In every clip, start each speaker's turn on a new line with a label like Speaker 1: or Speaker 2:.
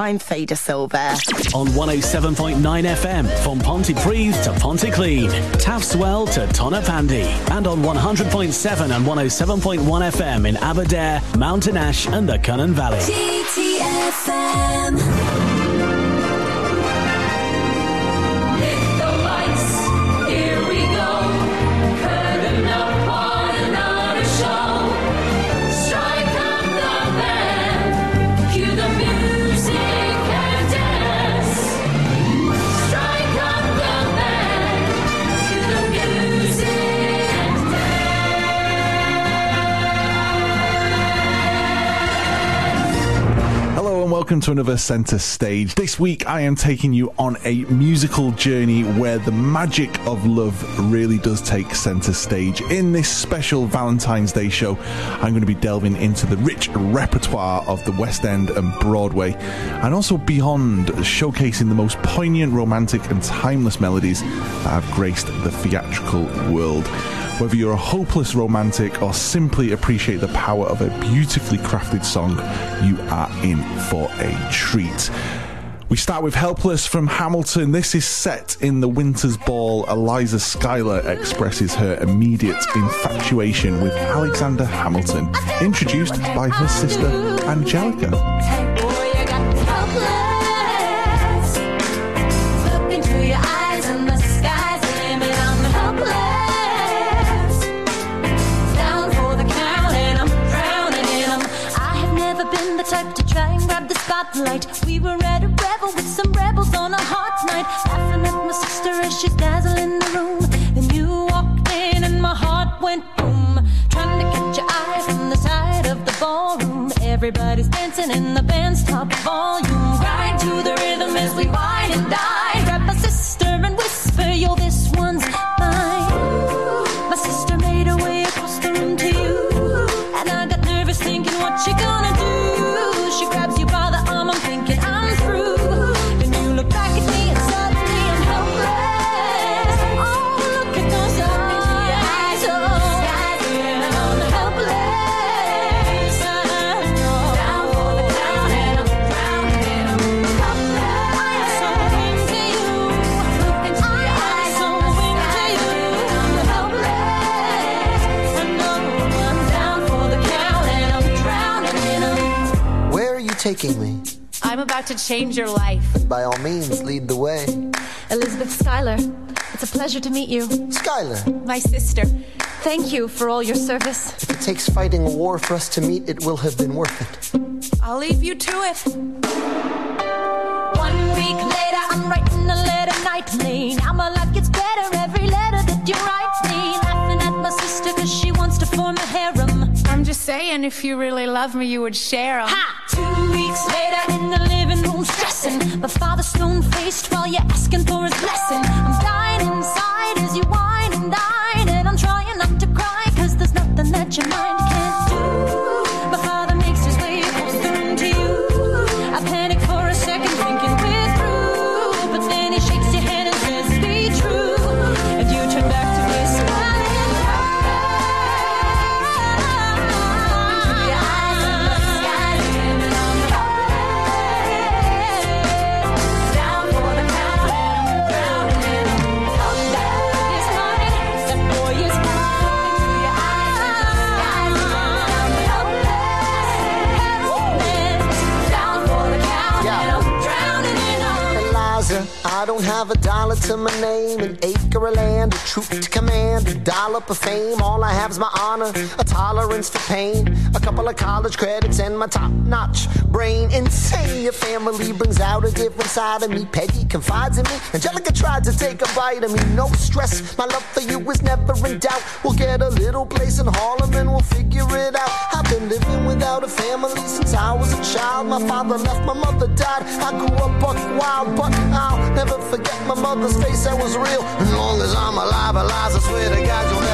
Speaker 1: I'm Fader Silver.
Speaker 2: On 107.9 FM from Pontypridd to Pontyclun, Taftswell to Tonypandy, and on 100.7 and 107.1 FM in Aberdare, Mountain Ash and the Cynon Valley.
Speaker 3: GTFM.
Speaker 4: Welcome to another Centre Stage. This week I am taking you on a musical journey where the magic of love really does take centre stage. In this special Valentine's Day show, I'm going to be delving into the rich repertoire of the West End and Broadway, and also beyond, showcasing the most poignant, romantic, and timeless melodies that have graced the theatrical world. Whether you're a hopeless romantic or simply appreciate the power of a beautifully crafted song, you are in for a treat. We start with Helpless from Hamilton. This is set in the Winter's Ball. Eliza Schuyler expresses her immediate infatuation with Alexander Hamilton, introduced by her sister Angelica.
Speaker 5: Spotlight. We were at a revel with some rebels on a hot night. Laughing at my sister as she's in the room. Then you walked in and my heart went boom. Trying to catch your eye from the side of the ballroom. Everybody's dancing in the band's top volume. Grind to the rhythm as we wine and dine. Grab my sister
Speaker 6: about to change your life.
Speaker 7: By all means, lead the way.
Speaker 6: Elizabeth Schuyler, it's a pleasure to meet you.
Speaker 7: Schuyler,
Speaker 6: My sister. Thank you for all your service.
Speaker 7: if it takes fighting a war for us to meet, it will have been worth it.
Speaker 6: I'll leave you to it.
Speaker 5: One week later, I'm writing a letter nightly. Now my life gets better every letter that you write
Speaker 6: Saying, if you really love me, you would share share 'em.
Speaker 5: Ha! Two weeks later in the living room stressing. My father's stone faced while you're asking for his blessing. I'm dying inside as you whine and dine.
Speaker 7: Dollar dollop of fame. All I have is my honor, a tolerance for pain, a couple of college credits, and my top-notch brain. Insane, your family brings out a different side of me. Peggy confides in me. Angelica tried to take a bite of me. No stress, my love for you is never in doubt. We'll get a little place in Harlem and we'll figure it out. I've been living without a family since I was a child. My father left, my mother died. I grew up buck wild, but I'll never forget my mother's face. That was real. As long as I'm alive, Eliza, I swear to God, you'll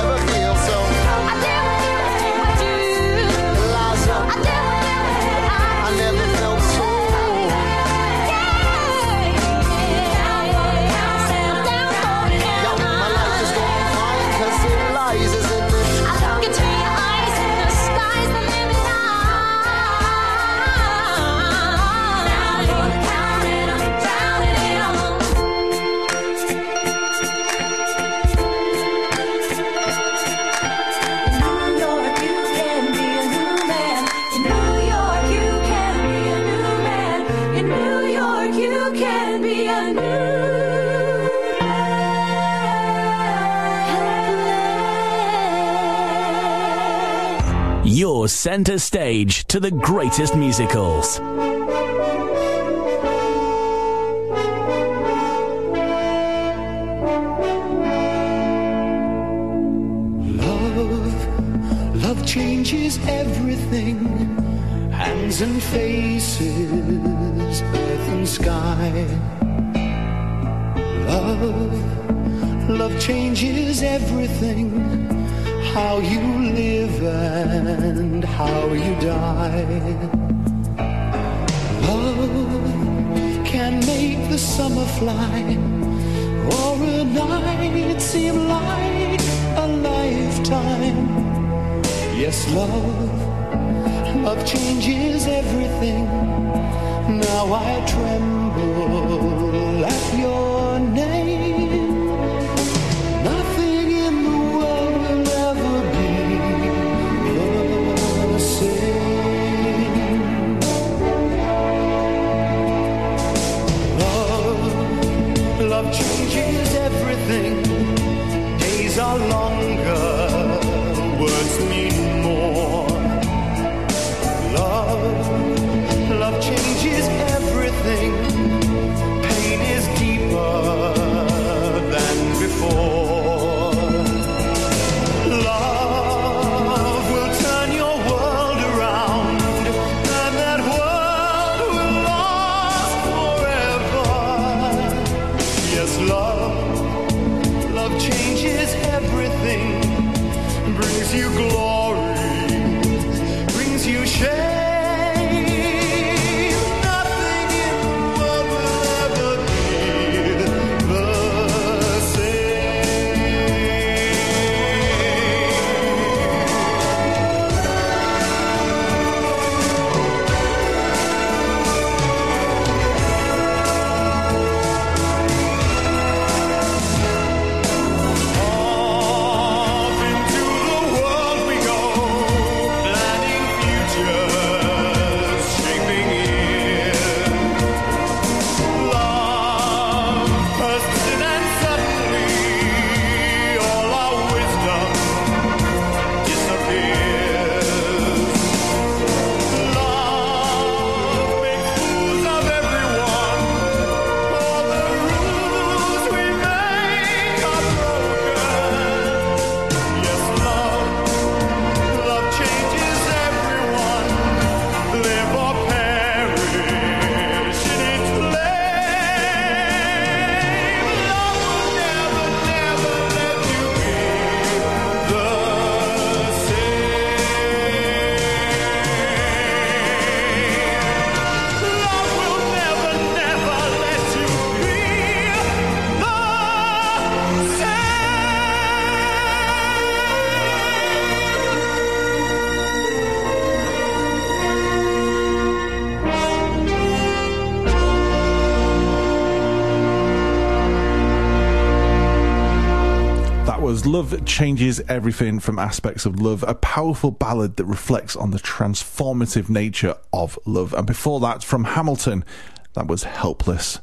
Speaker 2: Your center stage to the greatest musicals.
Speaker 3: Love, love changes everything. Hands and faces, earth and sky. Love, love changes everything how you live and how you die. Love can make the summer fly, or a night seem like a lifetime. Yes, love, love changes everything. Now I tremble at your Love Changes Everything
Speaker 4: from Aspects of Love, a powerful ballad that reflects on the transformative nature of love. And before that, from Hamilton, that was Helpless.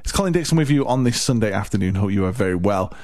Speaker 4: It's Colin Dixon with you on this Sunday afternoon. Hope you are very well.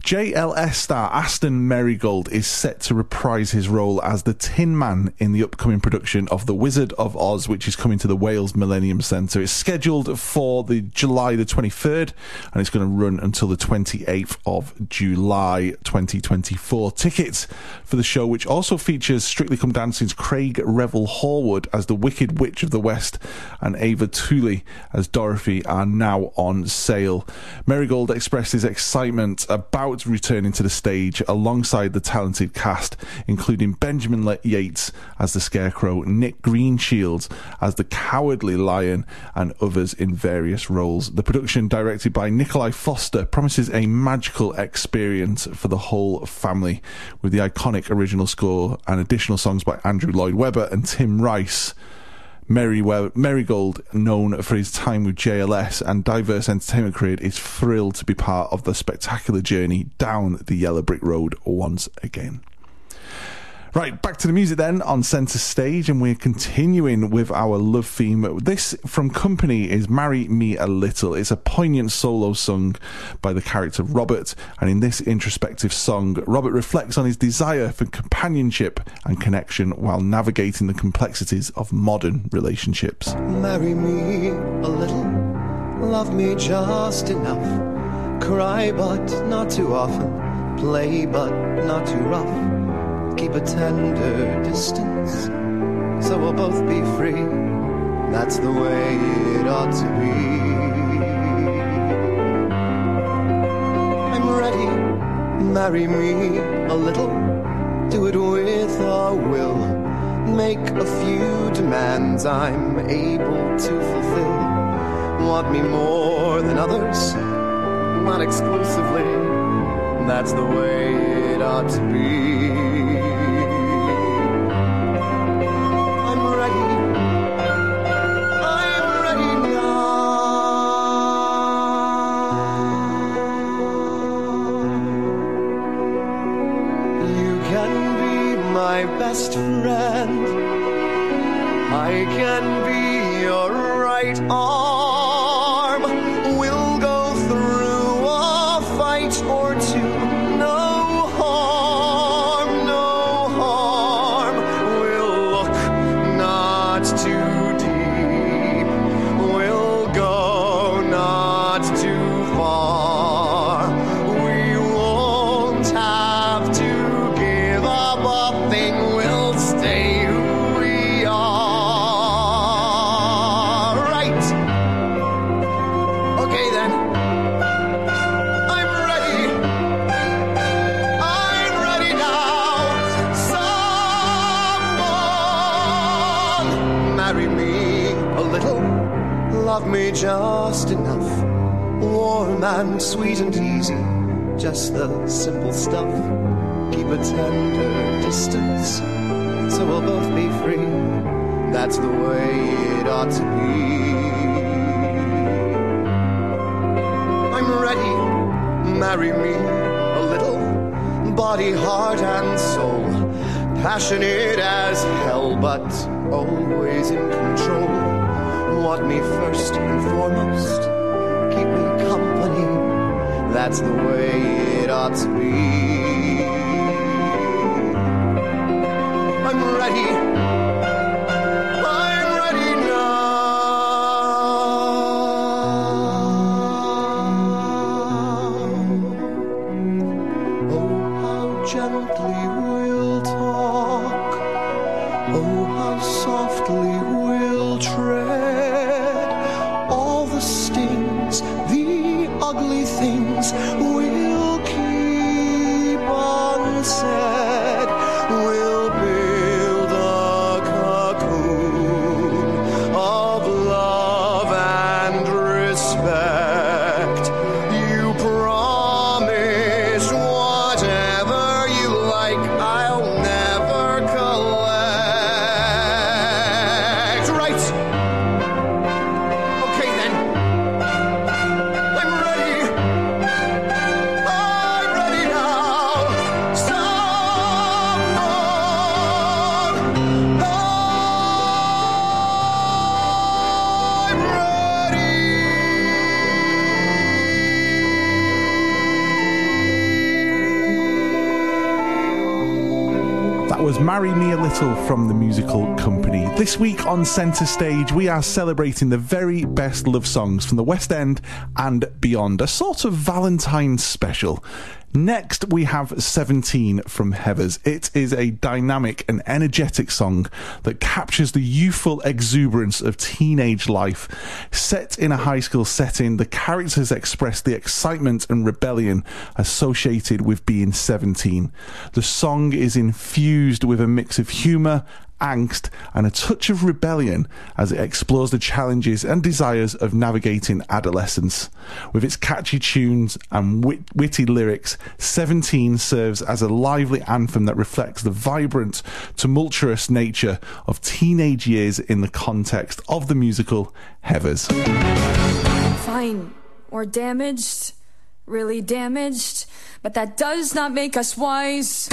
Speaker 4: JLS star Aston Merrygold is set to reprise his role as the Tin Man in the upcoming production of The Wizard of Oz, which is coming to the Wales Millennium Centre. It's scheduled for the July the 23rd and it's going to run until the 28th of July 2024. Tickets for the show, which also features Strictly Come Dancing's Craig Revel Horwood as the Wicked Witch of the West and Ava Tooley as Dorothy, are now on sale. Merrygold expressed his excitement about returning to the stage alongside the talented cast, including Benjamin Yates as the Scarecrow, Nick Greenshields as the Cowardly Lion, and others in various roles. The production, directed by Nikolai Foster, promises a magical experience for the whole family, with the iconic original score and additional songs by Andrew Lloyd Webber and Tim Rice. Mary we- known for his time with JLS and diverse entertainment career, is thrilled to be part of the spectacular journey down the yellow brick road once again. Right, back to the music then on centre stage, and we're continuing with our love theme. This from Company is Marry Me a Little. It's a poignant solo sung by the character Robert, and in this introspective song, Robert reflects on his desire for companionship and connection while navigating the complexities of modern relationships.
Speaker 3: Marry me a little, love me just enough, cry but not too often, play but not too rough keep a tender distance so we'll both be free. That's the way it ought to be. I'm ready, marry me a little, do it with a will. Make a few demands I'm able to fulfill. Want me more than others, not exclusively. That's the way it ought to be. Sweet and easy. Just the simple stuff. Keep a tender distance. So we'll both be free. That's the way it ought to be. I'm ready. Marry me a little. Body, heart, and soul. Passionate as hell, but always in control. Want me first and foremost. Keep me company. That's the way it ought to be. I'm ready.
Speaker 4: From the musical company. This week on Centre Stage, we are celebrating the very best love songs from the West End and beyond, a sort of Valentine's special. Next, we have 17 from Heathers. It is a dynamic and energetic song that captures the youthful exuberance of teenage life. Set in a high school setting, the characters express the excitement and rebellion associated with being 17. The song is infused with a mix of humour angst, and a touch of rebellion as it explores the challenges and desires of navigating adolescence. With its catchy tunes and wit- witty lyrics, 17 serves as a lively anthem that reflects the vibrant, tumultuous nature of teenage years in the context of the musical Heathers.
Speaker 8: Fine. Or damaged. Really damaged. But that does not make us wise.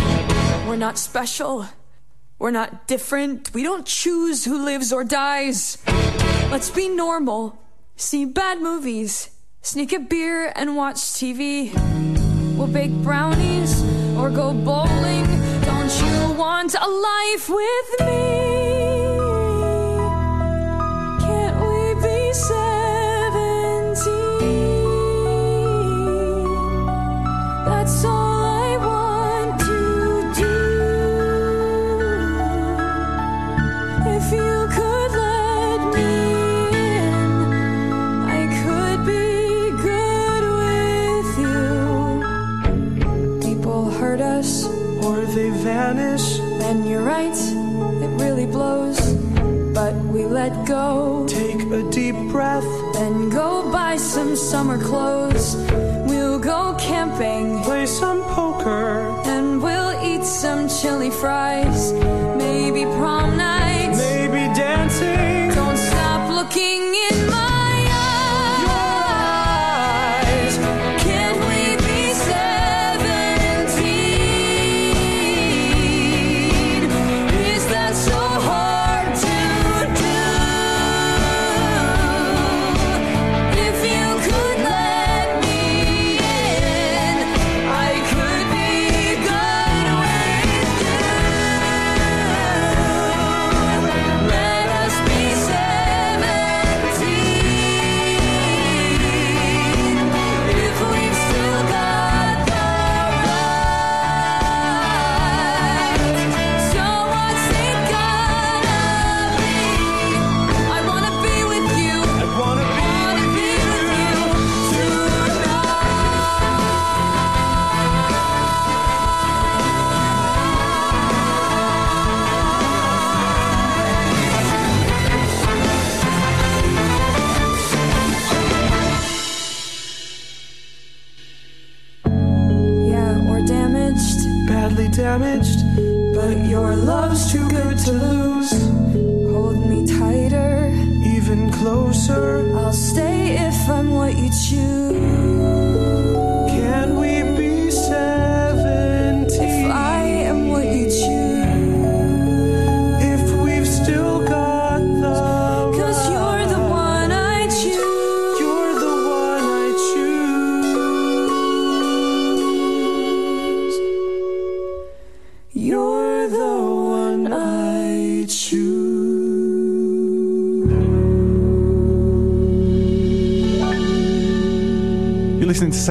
Speaker 8: We're not special. We're not different. We don't choose who lives or dies. Let's be normal. See bad movies. Sneak a beer and watch TV. We'll bake brownies or go bowling. Don't you want a life with me? Can't we be seventeen? That's all
Speaker 1: vanish.
Speaker 8: and you're right, it really blows. But we let go,
Speaker 1: Take a deep breath.
Speaker 8: then go buy some summer clothes. We'll go camping,
Speaker 1: Play some poker.
Speaker 8: and we'll eat some chili fries. Maybe prom night.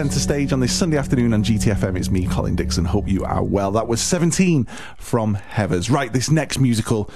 Speaker 4: Centre Stage on this Sunday afternoon on GTFM. It's me, Colin Dixon. Hope you are well. That was 17 from Heathers. Right, this next musical.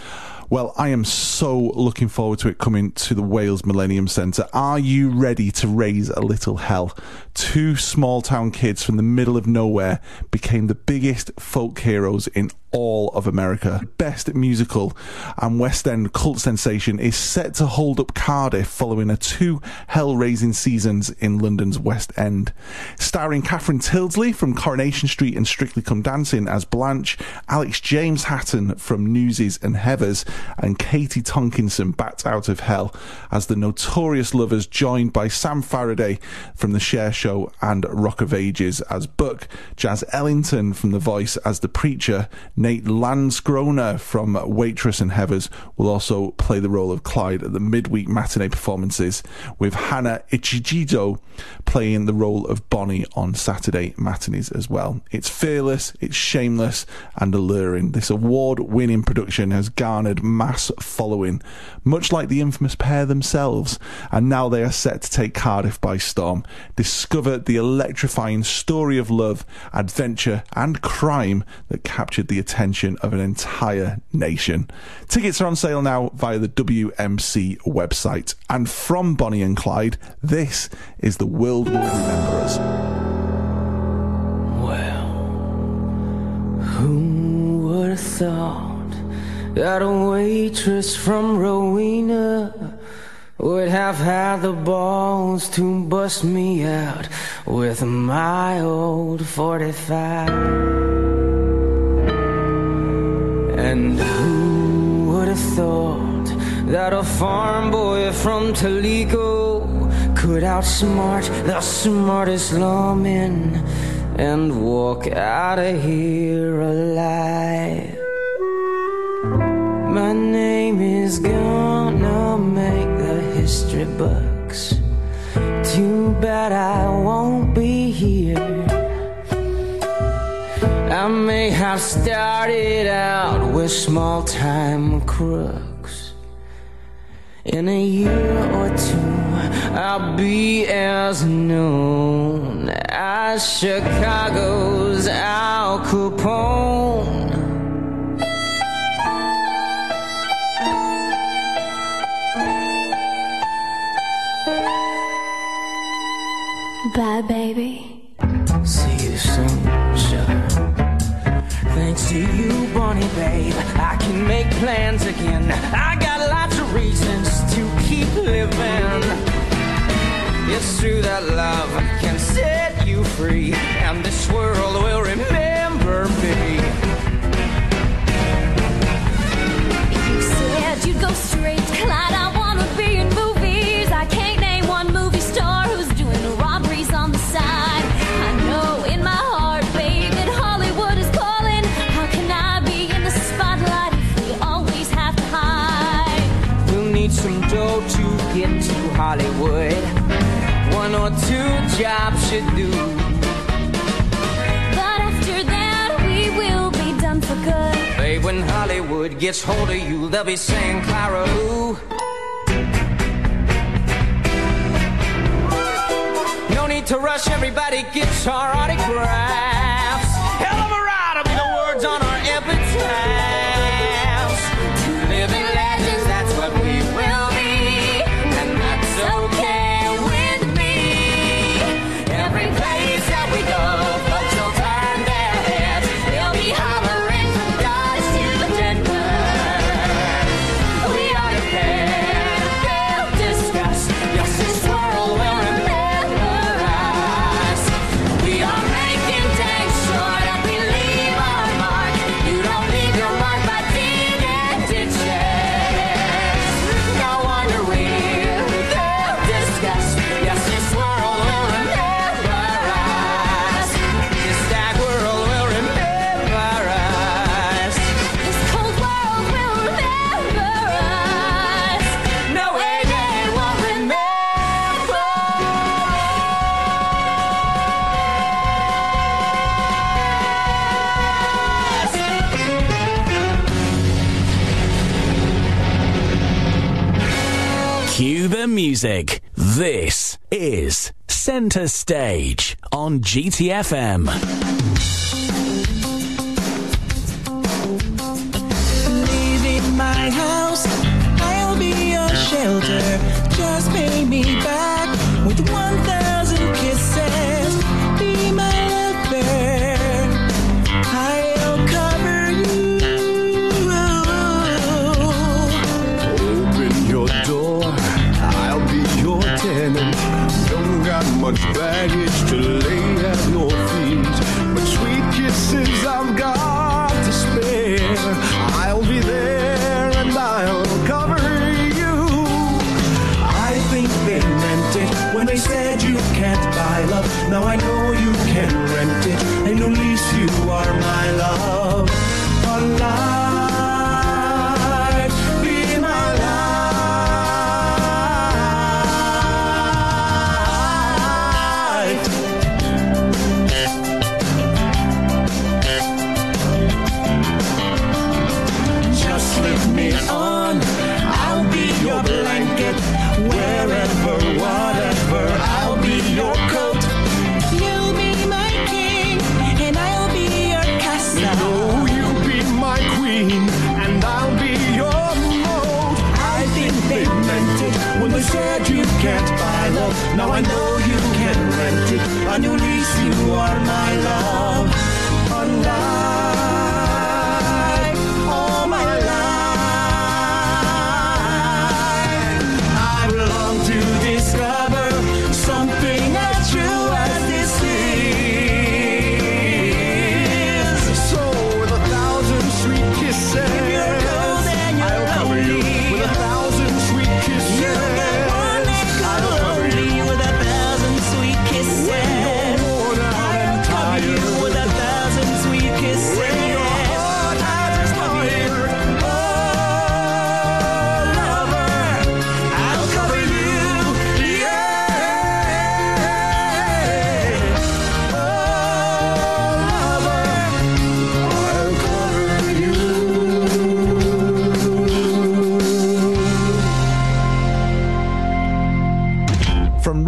Speaker 4: Well, I am so looking forward to it coming to the Wales Millennium Centre. Are you ready to raise a little hell? Two small town kids from the middle of nowhere became the biggest folk heroes in all of America. Best musical and West End cult sensation is set to hold up Cardiff following a two hell-raising seasons in London's West End. Starring Catherine Tyldesley from Coronation Street and Strictly Come Dancing as Blanche, Alex James Hatton from Newsies and Heathers, and Katie Tonkinson Bat Out of Hell as the notorious lovers joined by Sam Ferriday from The Cher Show and Rock of Ages as Buck, Jazz Ellington from The Voice as the Preacher, Nate Landskroner from Waitress and Heathers will also play the role of Clyde at the midweek matinee performances, with Hannah Ichijido playing the role of Bonnie on Saturday matinees as well. It's fearless, it's shameless, and alluring. This award winning production has garnered mass following, much like the infamous pair themselves, and now they are set to take Cardiff by storm. Discover the electrifying story of love, adventure, and crime that captured the attention of an entire nation. Tickets are on sale now via the WMC website. And from Bonnie and Clyde, this is The World Will Remember Us.
Speaker 9: Well, who would have thought that a waitress from Rowena would have had the balls to bust me out with my old 45 and who would have thought that a farm boy from Telico could outsmart the smartest lawman and walk out of here alive? My name is gone history books. Too bad I won't be here. I may have started out with small time crooks. In a year or two, I'll be as known as Chicago's Al Capone.
Speaker 5: Bye, baby.
Speaker 9: See you soon, sugar. Thanks to you, Bonnie, babe, I can make plans again. I got lots of reasons to keep living. It's true that love can set you free, and this world will remember me.
Speaker 5: You said you'd go straight, Clyde. I
Speaker 9: job should do.
Speaker 5: But after that, we will be done for good.
Speaker 9: Babe, when Hollywood gets hold of you, they'll be saying, Clara, who?" No need to rush, everybody gets our
Speaker 10: autograph. music. This is Center Stage on GTFM.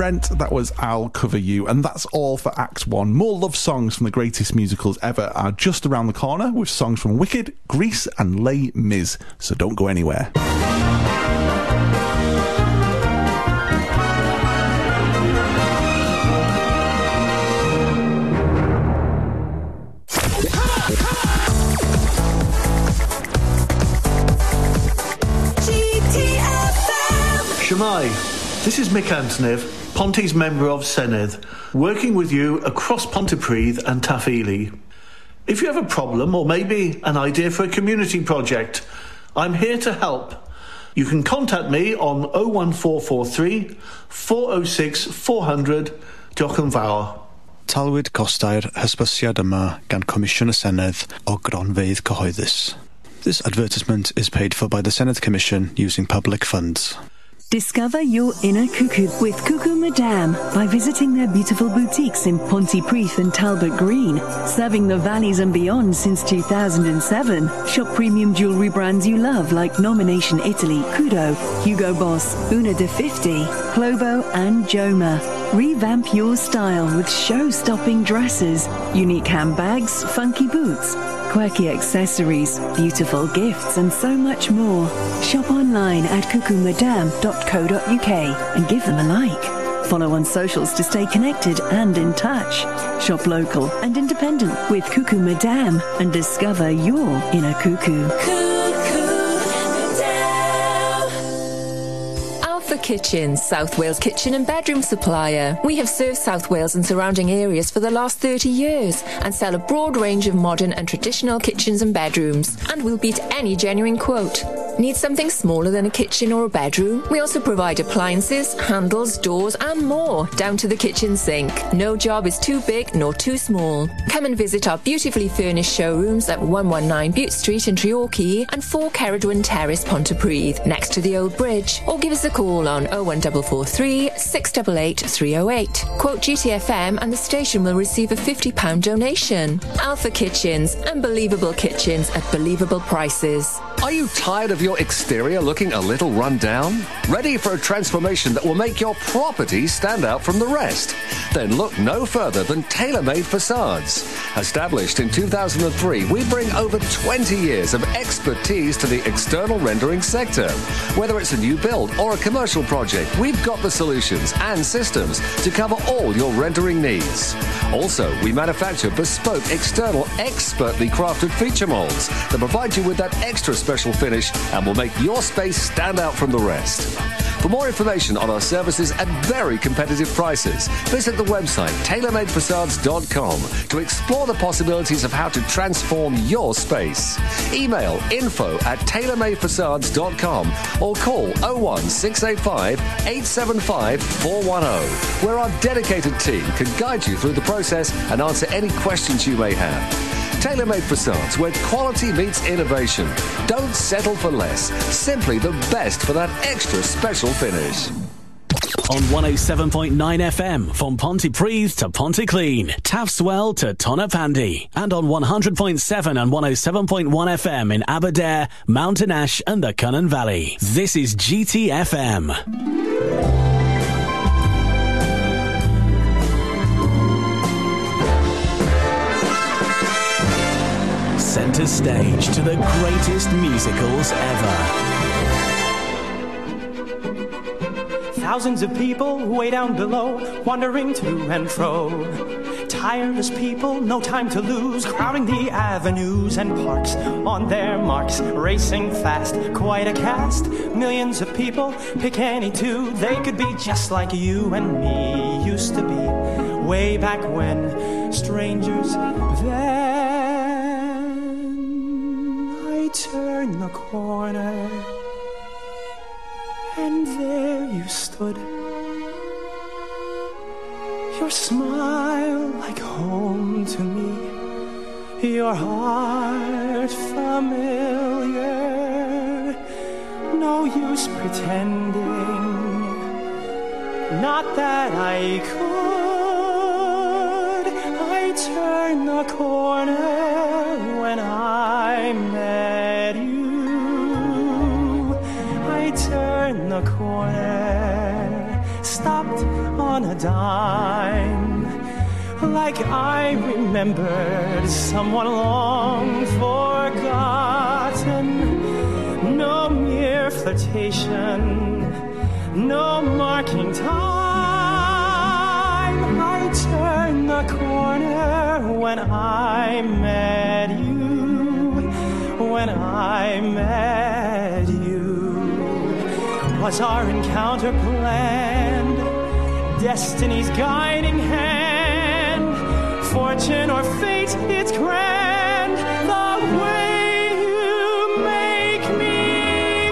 Speaker 11: Rent,
Speaker 4: that was I'll Cover You, and that's all for Act 1. More love songs from the greatest musicals ever are just around the corner with songs from Wicked, Grease, and Les Mis, so don't go anywhere.
Speaker 12: Shemai, this is Mick Antoniw, Ponty's member of Senedd, working with you across Pontypridd and Taf Ely. If you have a problem or maybe an idea for a community project, I'm here to help. You can contact me on 01443 406 400 Diolch.
Speaker 13: Talwyd costau'r hysbysiad yma gan Comisiwn y Senedd o gronfeydd cyhoeddus. This advertisement is paid for by the Senate Commission using public funds.
Speaker 14: Discover your inner cuckoo with Cuckoo Madame by visiting their beautiful boutiques in Pontypridd and Talbot Green. Serving the valleys and beyond since 2007. Shop premium jewelry brands you love like Nomination Italy, Kudo, Hugo Boss, UNOde50, Clovo, and Joma. Revamp your style with show-stopping dresses, unique handbags, funky boots, quirky accessories, beautiful gifts, and so much more. Shop online at cuckoomadam.co.uk and give them a like. Follow on socials to stay connected and in touch. Shop local and independent with Cuckoo Madame and discover your inner cuckoo.
Speaker 15: Alpha Kitchens, South Wales kitchen and bedroom supplier. We have served South Wales and surrounding areas for the last 30 years and sell a broad range of modern and traditional kitchens and bedrooms. And we'll beat any genuine quote. Need something smaller than a kitchen or a bedroom? We also provide appliances, handles, doors, and more, down to the kitchen sink. No job is too big nor too small. Come and visit our beautifully furnished showrooms at 119 Bute Street in Treorchy and 4 Ceridwen Terrace, Pontypridd, next to the old bridge, or give us a call on 01443 688 308. Quote GTFM and the station will receive a £50 donation. Alpha Kitchens, unbelievable kitchens at believable prices.
Speaker 16: Are you tired of your exterior looking a little run down? Ready for a transformation that will make your property stand out from the rest? Then look no further than TaylorMade Facades. Established in 2003, we bring over 20 years of expertise to the external rendering sector. Whether it's a new build or a commercial project, we've got the solutions and systems to cover all your rendering needs. Also, we manufacture bespoke external expertly crafted feature molds that provide you with that extra special finish and will make your space stand out from the rest. For more information on our services at very competitive prices, visit the website tailormadefacades.com to explore the possibilities of how to transform your space. Email info at tailormadefacades.com or call 01685 875 410, where our dedicated team can guide you through the process and answer any questions you may have. TaylorMade Facades, where quality meets innovation. Don't settle for less. Simply the best for that extra special finish.
Speaker 2: On 107.9 FM from Pontypridd to Pontyclun, Tafswell to Tonypandy, and on 100.7 and 107.1 FM in Aberdare, Mountain Ash and the Cynon Valley. This is GTFM. Centre stage to the greatest musicals ever.
Speaker 17: Thousands of people way down below, wandering to and fro. Tireless people, no time to lose, crowding the avenues and parks on their marks, racing fast, quite a cast. Millions of people, pick any two, they could be just like you and me used to be, way back when, strangers. Then I turned the corner, and there you stood. Your smile like home to me, your heart familiar. No use pretending, not that I could. I turned the corner the corner stopped on a dime. Like I remembered someone long forgotten. No mere flirtation, no marking time. I turned the corner when I met you. When I met was our encounter planned? Destiny's guiding hand, fortune or fate, it's grand. The way you make me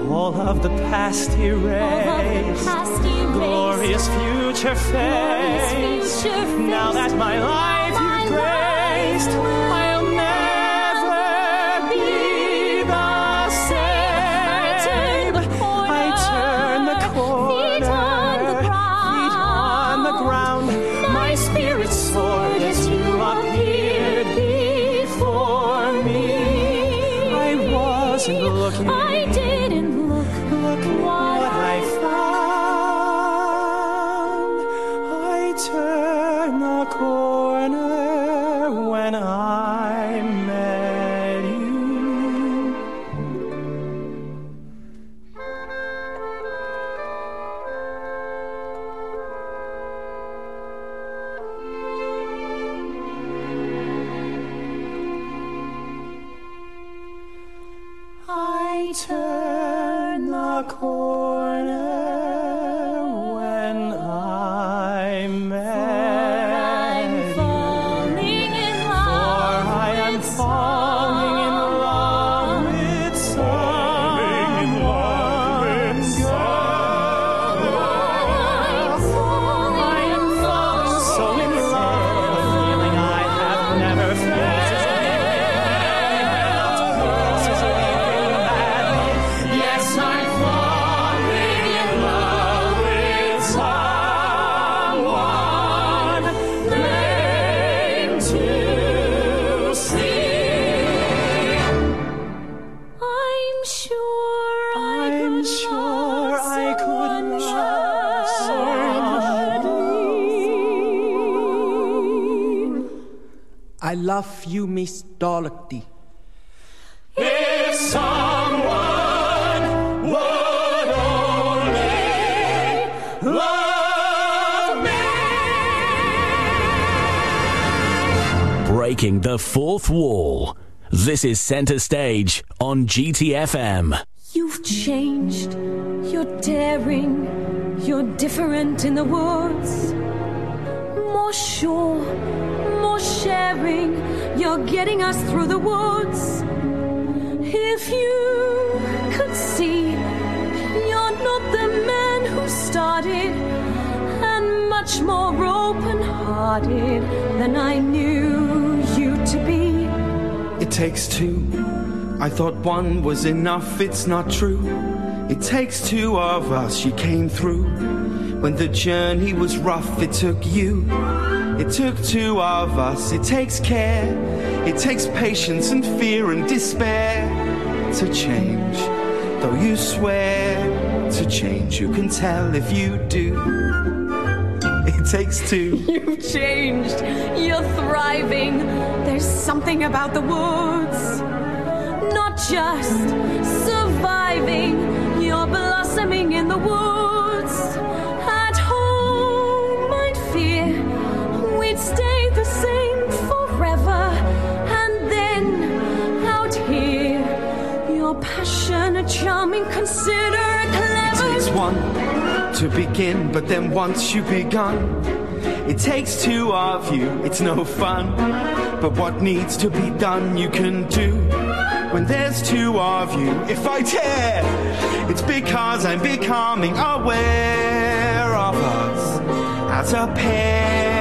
Speaker 17: feel. All of the past erased, glorious future face. Now that my life you've graced, I
Speaker 5: love
Speaker 3: you, Miss Dorothy.
Speaker 17: If someone would only love me.
Speaker 2: Breaking the fourth wall. This is Centre Stage on GTFM.
Speaker 5: You've changed. You're daring. You're different in the woods. More sure, more You're getting us through the woods. If you could see, you're not the man who started, and much more open hearted than I knew you to be.
Speaker 3: It takes two. I thought one was enough, it's not true. It takes two of us, you came through. When the journey was rough, it took you. It took two of us, it takes care. It takes patience and fear and despair to change. Though you swear to change, you can tell if you do. It takes two.
Speaker 5: You've changed. You're thriving. There's something about the woods. Not just surviving, you're blossoming in the woods. Stay the same forever. And then out here, you're passionate, charming, considerate, clever.
Speaker 3: takes one to begin, but then once you've begun, it takes two of you, it's no fun. But what needs to be done, you can do. When there's two of you, if I tear, it's because I'm becoming aware of us as a pair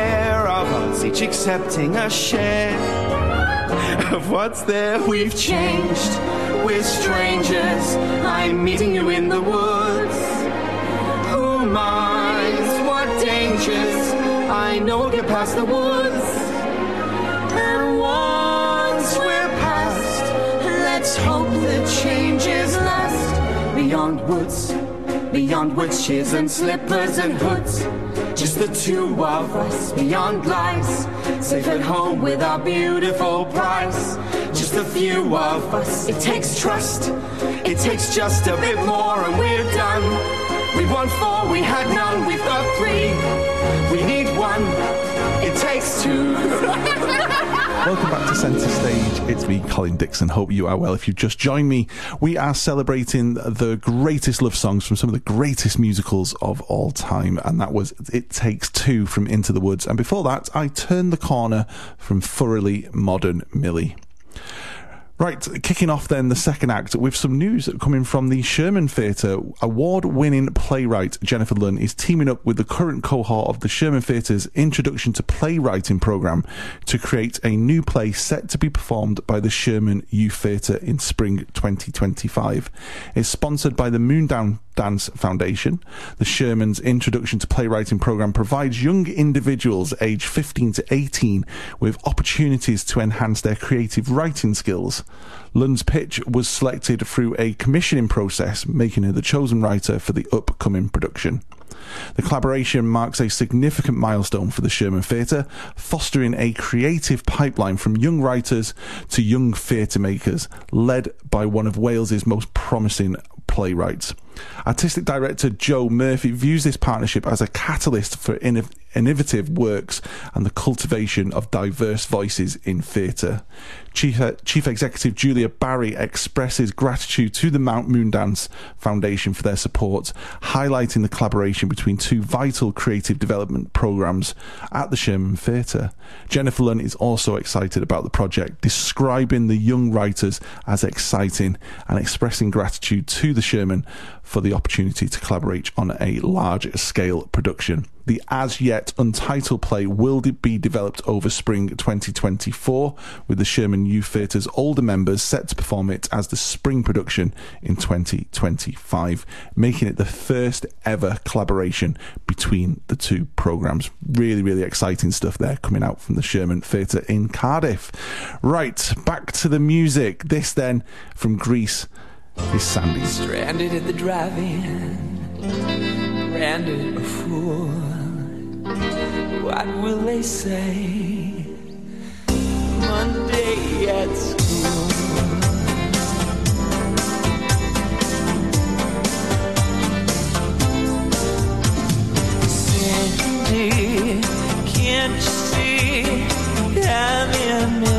Speaker 3: each accepting a share of what's there. We've changed, we're strangers. I'm meeting you in the woods. Who minds what dangers I
Speaker 18: know we'll get past the woods. And once we're past, let's hope the changes last. Beyond woods, beyond witches and slippers and hoods. Just the two of us beyond lies. Safe at home with our beautiful prize. Just a few of us. It takes trust. It takes just a bit more and we're done. We want four, we had none. We've got three. We need one. It takes two.
Speaker 4: Welcome back to Centre Stage. It's me, Colin Dixon. Hope you are well. If you've just joined me, we are celebrating the greatest love songs from some of the greatest musicals of all time. And that was It Takes Two from Into the Woods. And before that, I turned the corner from Thoroughly Modern Millie. Right, kicking off then the second act with some news coming from the Sherman Theatre. Award winning playwright Jennifer Lunn is teaming up with the current cohort of the Sherman Theatre's Introduction to Playwriting programme to create a new play set to be performed by the Sherman Youth Theatre in spring 2025. It's sponsored by the Moondown Dance Foundation. The Sherman's Introduction to Playwriting program provides young individuals aged 15 to 18 with opportunities to enhance their creative writing skills. Lunn's pitch was selected through a commissioning process, making her the chosen writer for the upcoming production. The collaboration marks a significant milestone for the Sherman Theatre, fostering a creative pipeline from young writers to young theatre makers, led by one of Wales's most promising playwrights. Artistic director Joe Murphy views this partnership as a catalyst for inno- innovative works and the cultivation of diverse voices in theatre. Chief, Chief Executive Julia Barry expresses gratitude to the Mount Moondance Foundation for their support, highlighting the collaboration between two vital creative development programs at the Sherman Theatre. Jennifer Lunn is also excited about the project, describing the young writers as exciting and expressing gratitude to the Sherman for the opportunity to collaborate on a large scale production. The as yet untitled play will be developed over spring 2024, with the Sherman Youth Theatre's older members set to perform it as the spring production in 2025, making it the first ever collaboration between the two programs. Really, really exciting stuff there coming out from the Sherman Theatre in Cardiff. Right, back to the music. This then from Grease is Sandy.
Speaker 10: Stranded at the drive-in, branded a fool. What will they say Monday at school? Cindy, can't you see I'm in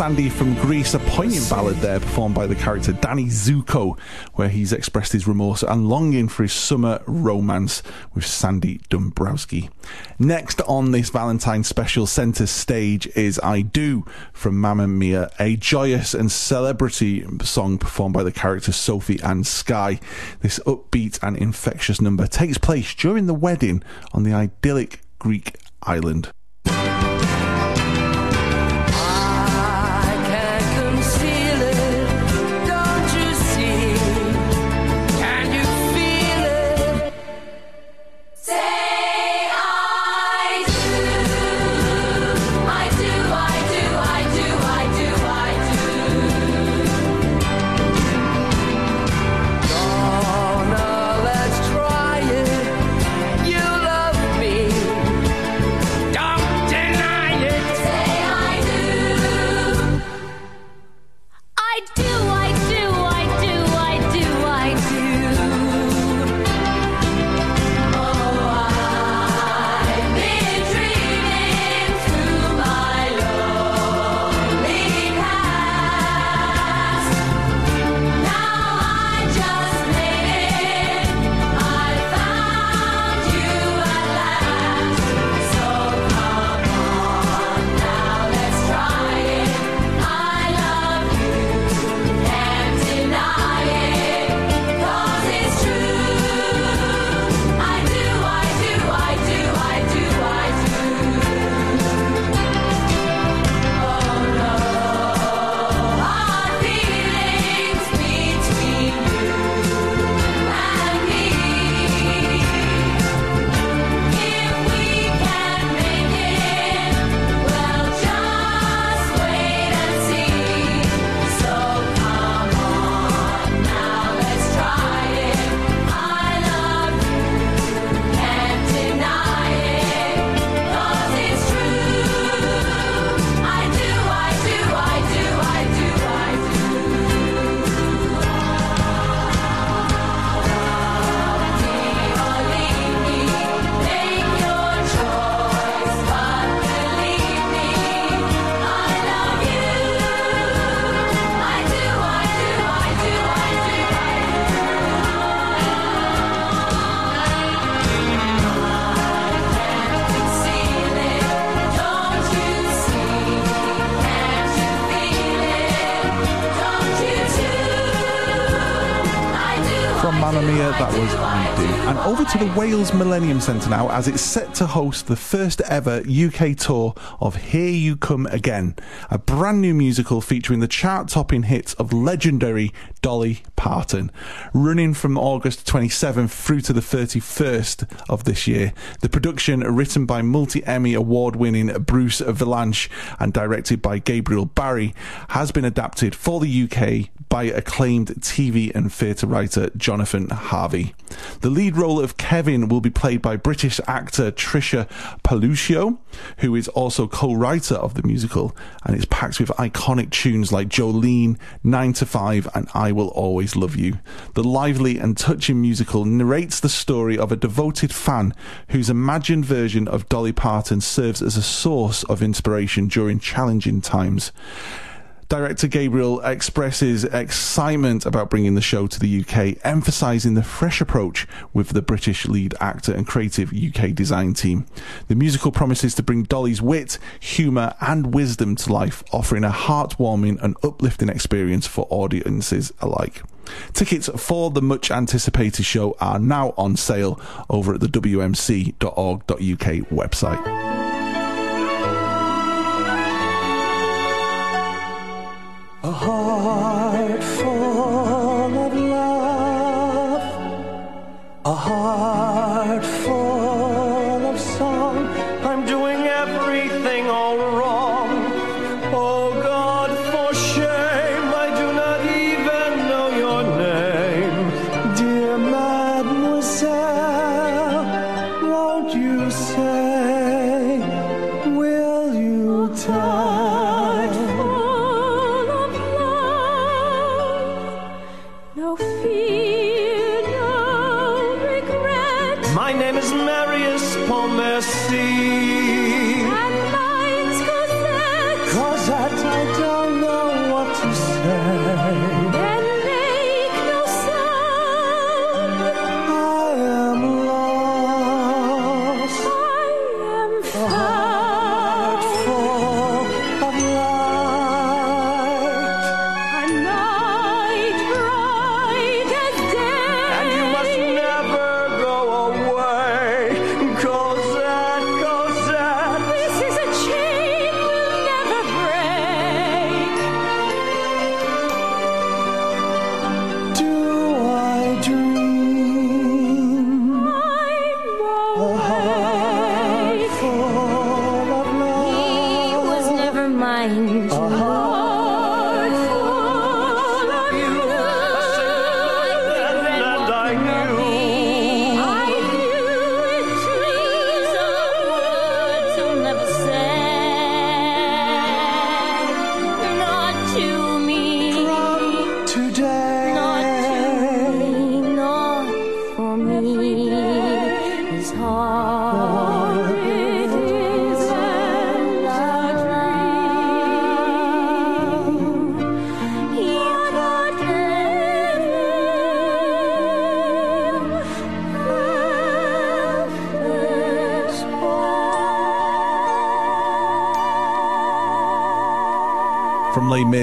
Speaker 10: Sandy
Speaker 4: from Grease, a poignant ballad there performed by the character Danny Zuko, where he's expressed his remorse and longing for his summer romance with Sandy Dumbrowski. Next on this Valentine special centre stage is I Do from Mamma Mia, a joyous and celebrity song performed by the characters Sophie and Sky. This upbeat and infectious number takes place during the wedding on the idyllic Greek island. The Wales Millennium Centre now, as it's set to host the first ever UK tour of Here You Come Again, a brand new musical featuring the chart topping hits of legendary Dolly Parton. Running from August 27th through to the 31st of this year. The production, written by multi Emmy award winning Bruce Vilanch and directed by Gabriel Barre, has been adapted for the UK by acclaimed TV and theatre writer Jonathan Harvey. The lead role of Kevin will be played by British actor Tricia Paoluccio, who is also co-writer of the musical, and it's packed with iconic tunes like Jolene, 9 to 5 and I Will Always Love You. The lively and touching musical narrates the story of a devoted fan whose imagined version of Dolly Parton serves as a source of inspiration during challenging times. Director Gabriel expresses excitement about bringing the show to the UK, emphasising the fresh approach with the British lead actor and creative UK design team. The musical promises to bring Dolly's wit, humour, and wisdom to life, offering a heartwarming and uplifting experience for audiences alike. Tickets for the much anticipated show are now on sale over at the WMC.org.uk website.
Speaker 1: A heart full of love, a heart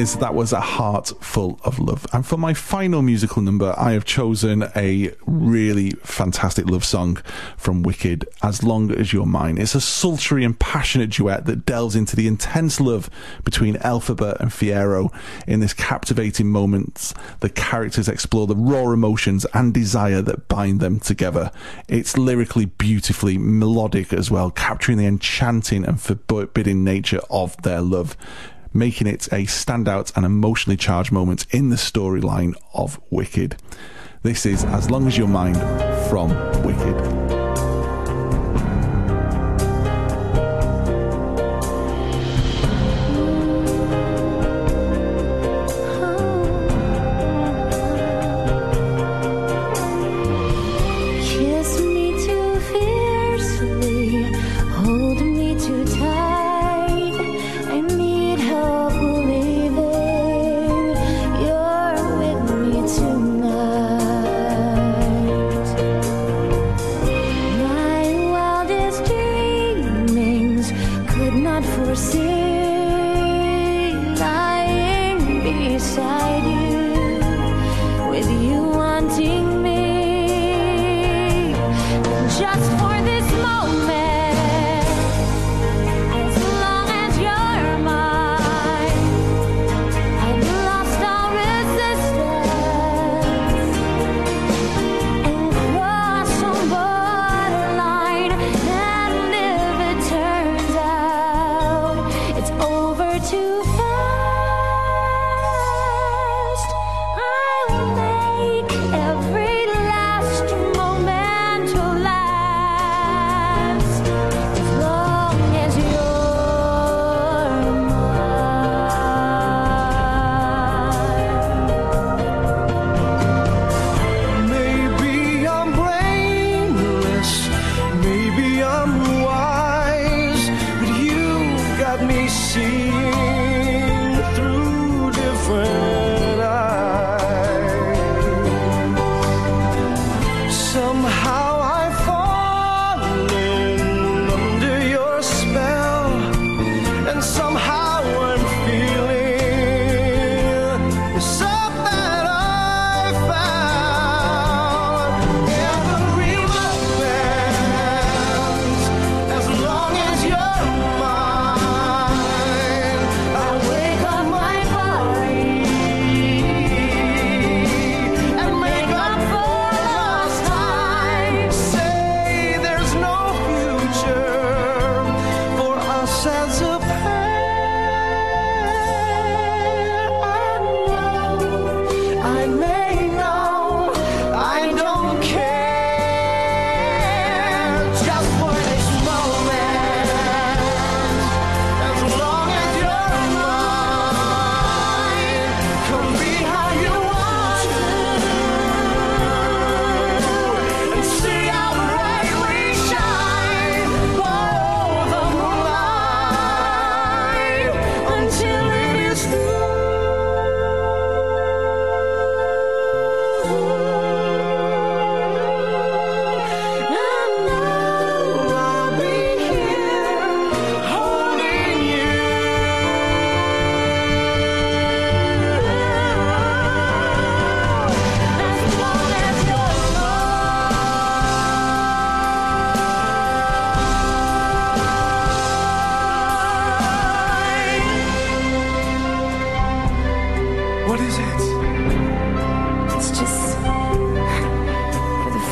Speaker 1: is that was a heart full of love. And for my final musical number, I have chosen a really fantastic love song from Wicked, As Long as You're Mine. It's a sultry and passionate duet that delves into the intense love between Elphaba and Fiyero. In this captivating moment, the characters explore the raw emotions and desire that bind them together. It's lyrically beautifully melodic as well, capturing the enchanting and forbidding nature of their love making it a standout and emotionally charged moment in the storyline of Wicked. This is As Long as You're Mine from Wicked.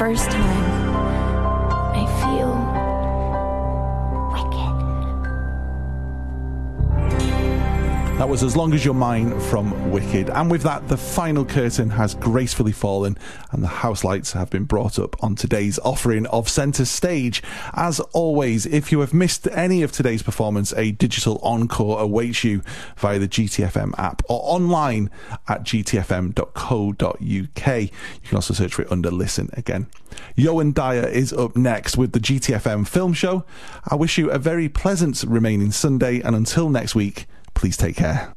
Speaker 5: first time.
Speaker 4: Was As Long as You're Mine from Wicked. And with that, the final curtain has gracefully fallen and the house lights have been brought up on today's offering of Centre Stage. As always, if you have missed any of today's performance, a digital encore awaits you via the GTFM app or online at gtfm.co.uk. You can also search for it under Listen again. Johan Dyer is up next with the GTFM film show. I wish you a very pleasant remaining Sunday and until next week, please take care.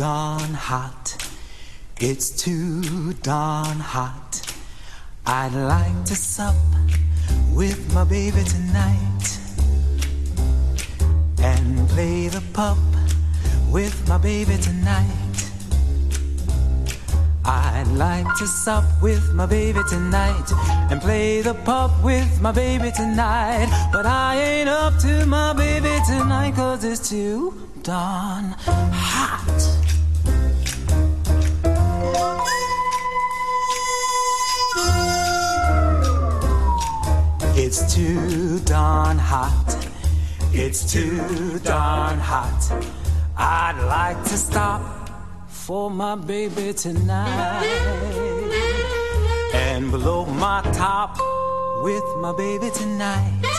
Speaker 19: Darn hot. It's too darn hot. I'd like to sup with my baby tonight and play the pup with my baby tonight. I'd like to sup with my baby tonight and play the pup with my baby tonight. But I ain't up to my baby tonight cause it's too hot. It's too darn hot. It's too darn hot. I'd like to stop for my baby tonight and blow my top with my baby tonight.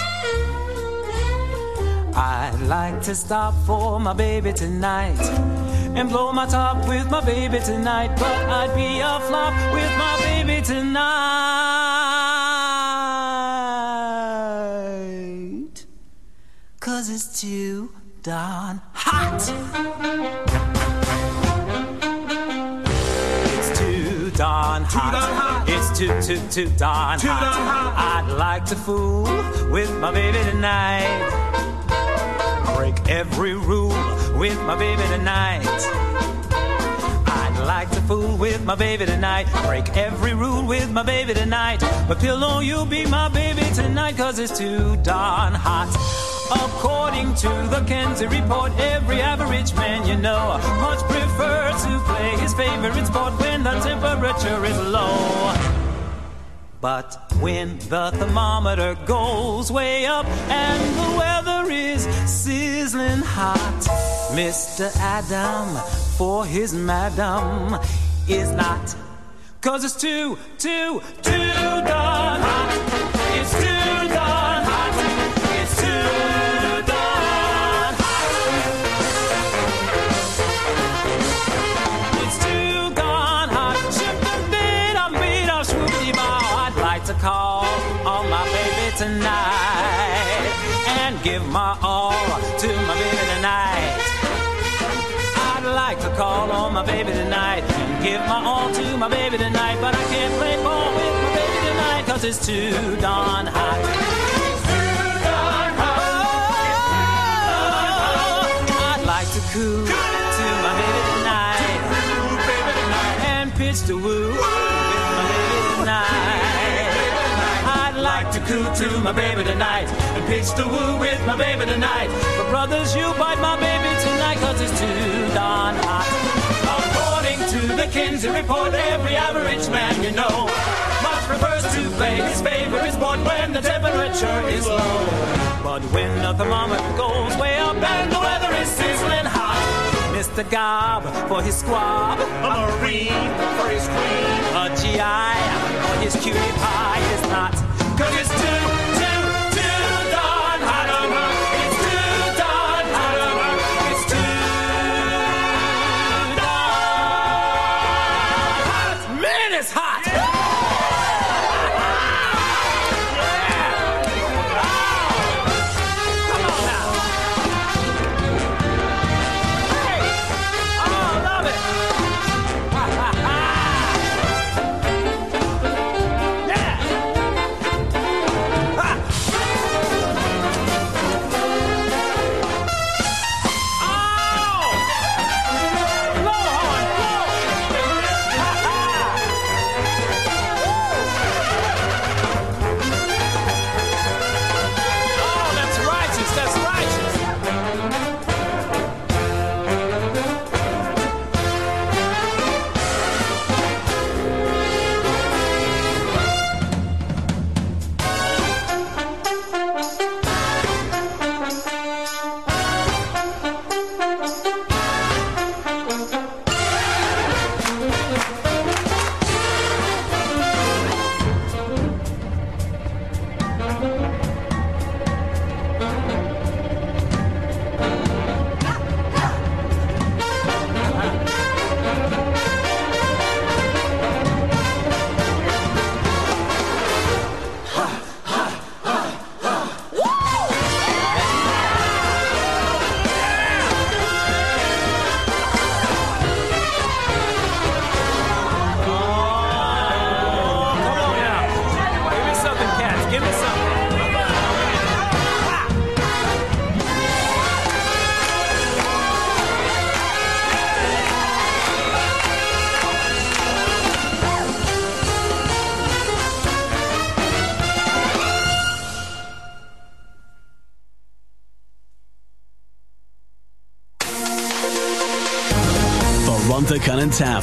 Speaker 19: I'd like to stop for my baby tonight and blow my top with my baby tonight, but I'd be a flop with my baby tonight. Cause it's too darn hot. It's too darn hot. It's too, too, too darn hot. I'd like to fool with my baby tonight break every rule with my baby tonight. I'd like to fool with my baby tonight. Break every rule with my baby tonight. But pillow, you'll be my baby tonight, cause it's too darn hot. According to the Kinsey report, every average man you know much prefers to play his favorite sport when the temperature is low. But when the thermometer goes way up and the weather is sizzling hot, Mr. Adam for his madam is not. Cause it's too, too, too darn hot. It's too darn hot. It's too darn hot. It's too darn hot. Ship the beat, I'm beat, I'm swoopy bow. I'd like to call on my baby tonight my baby tonight and give my all to my baby tonight, but I can't play ball with my baby tonight cause it's too darn hot. It's too darn hot. I'd like to coo to my baby tonight and pitch the woo with my baby tonight. I'd like to coo to my baby tonight and pitch the woo with my baby tonight. But brothers, you bite my baby tonight cause it's too darn hot. To the Kinsey report, every average man you know much prefers to play his favorite sport when the temperature is low. But when the thermometer goes way up and the weather is sizzling hot, Mr. Gob for his squab, a Marine for his queen, a GI for his cutie pie is not. Cause it's too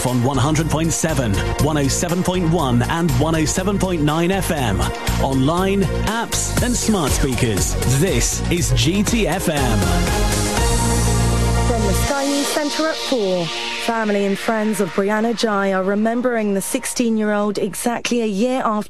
Speaker 19: On
Speaker 2: 100.7, 107.1 and 107.9 FM. Online, apps and smart speakers. This is GTFM.
Speaker 20: From the Sky News Centre at 4, family and friends of Brianna Ghey are remembering the 16 year old exactly a year after.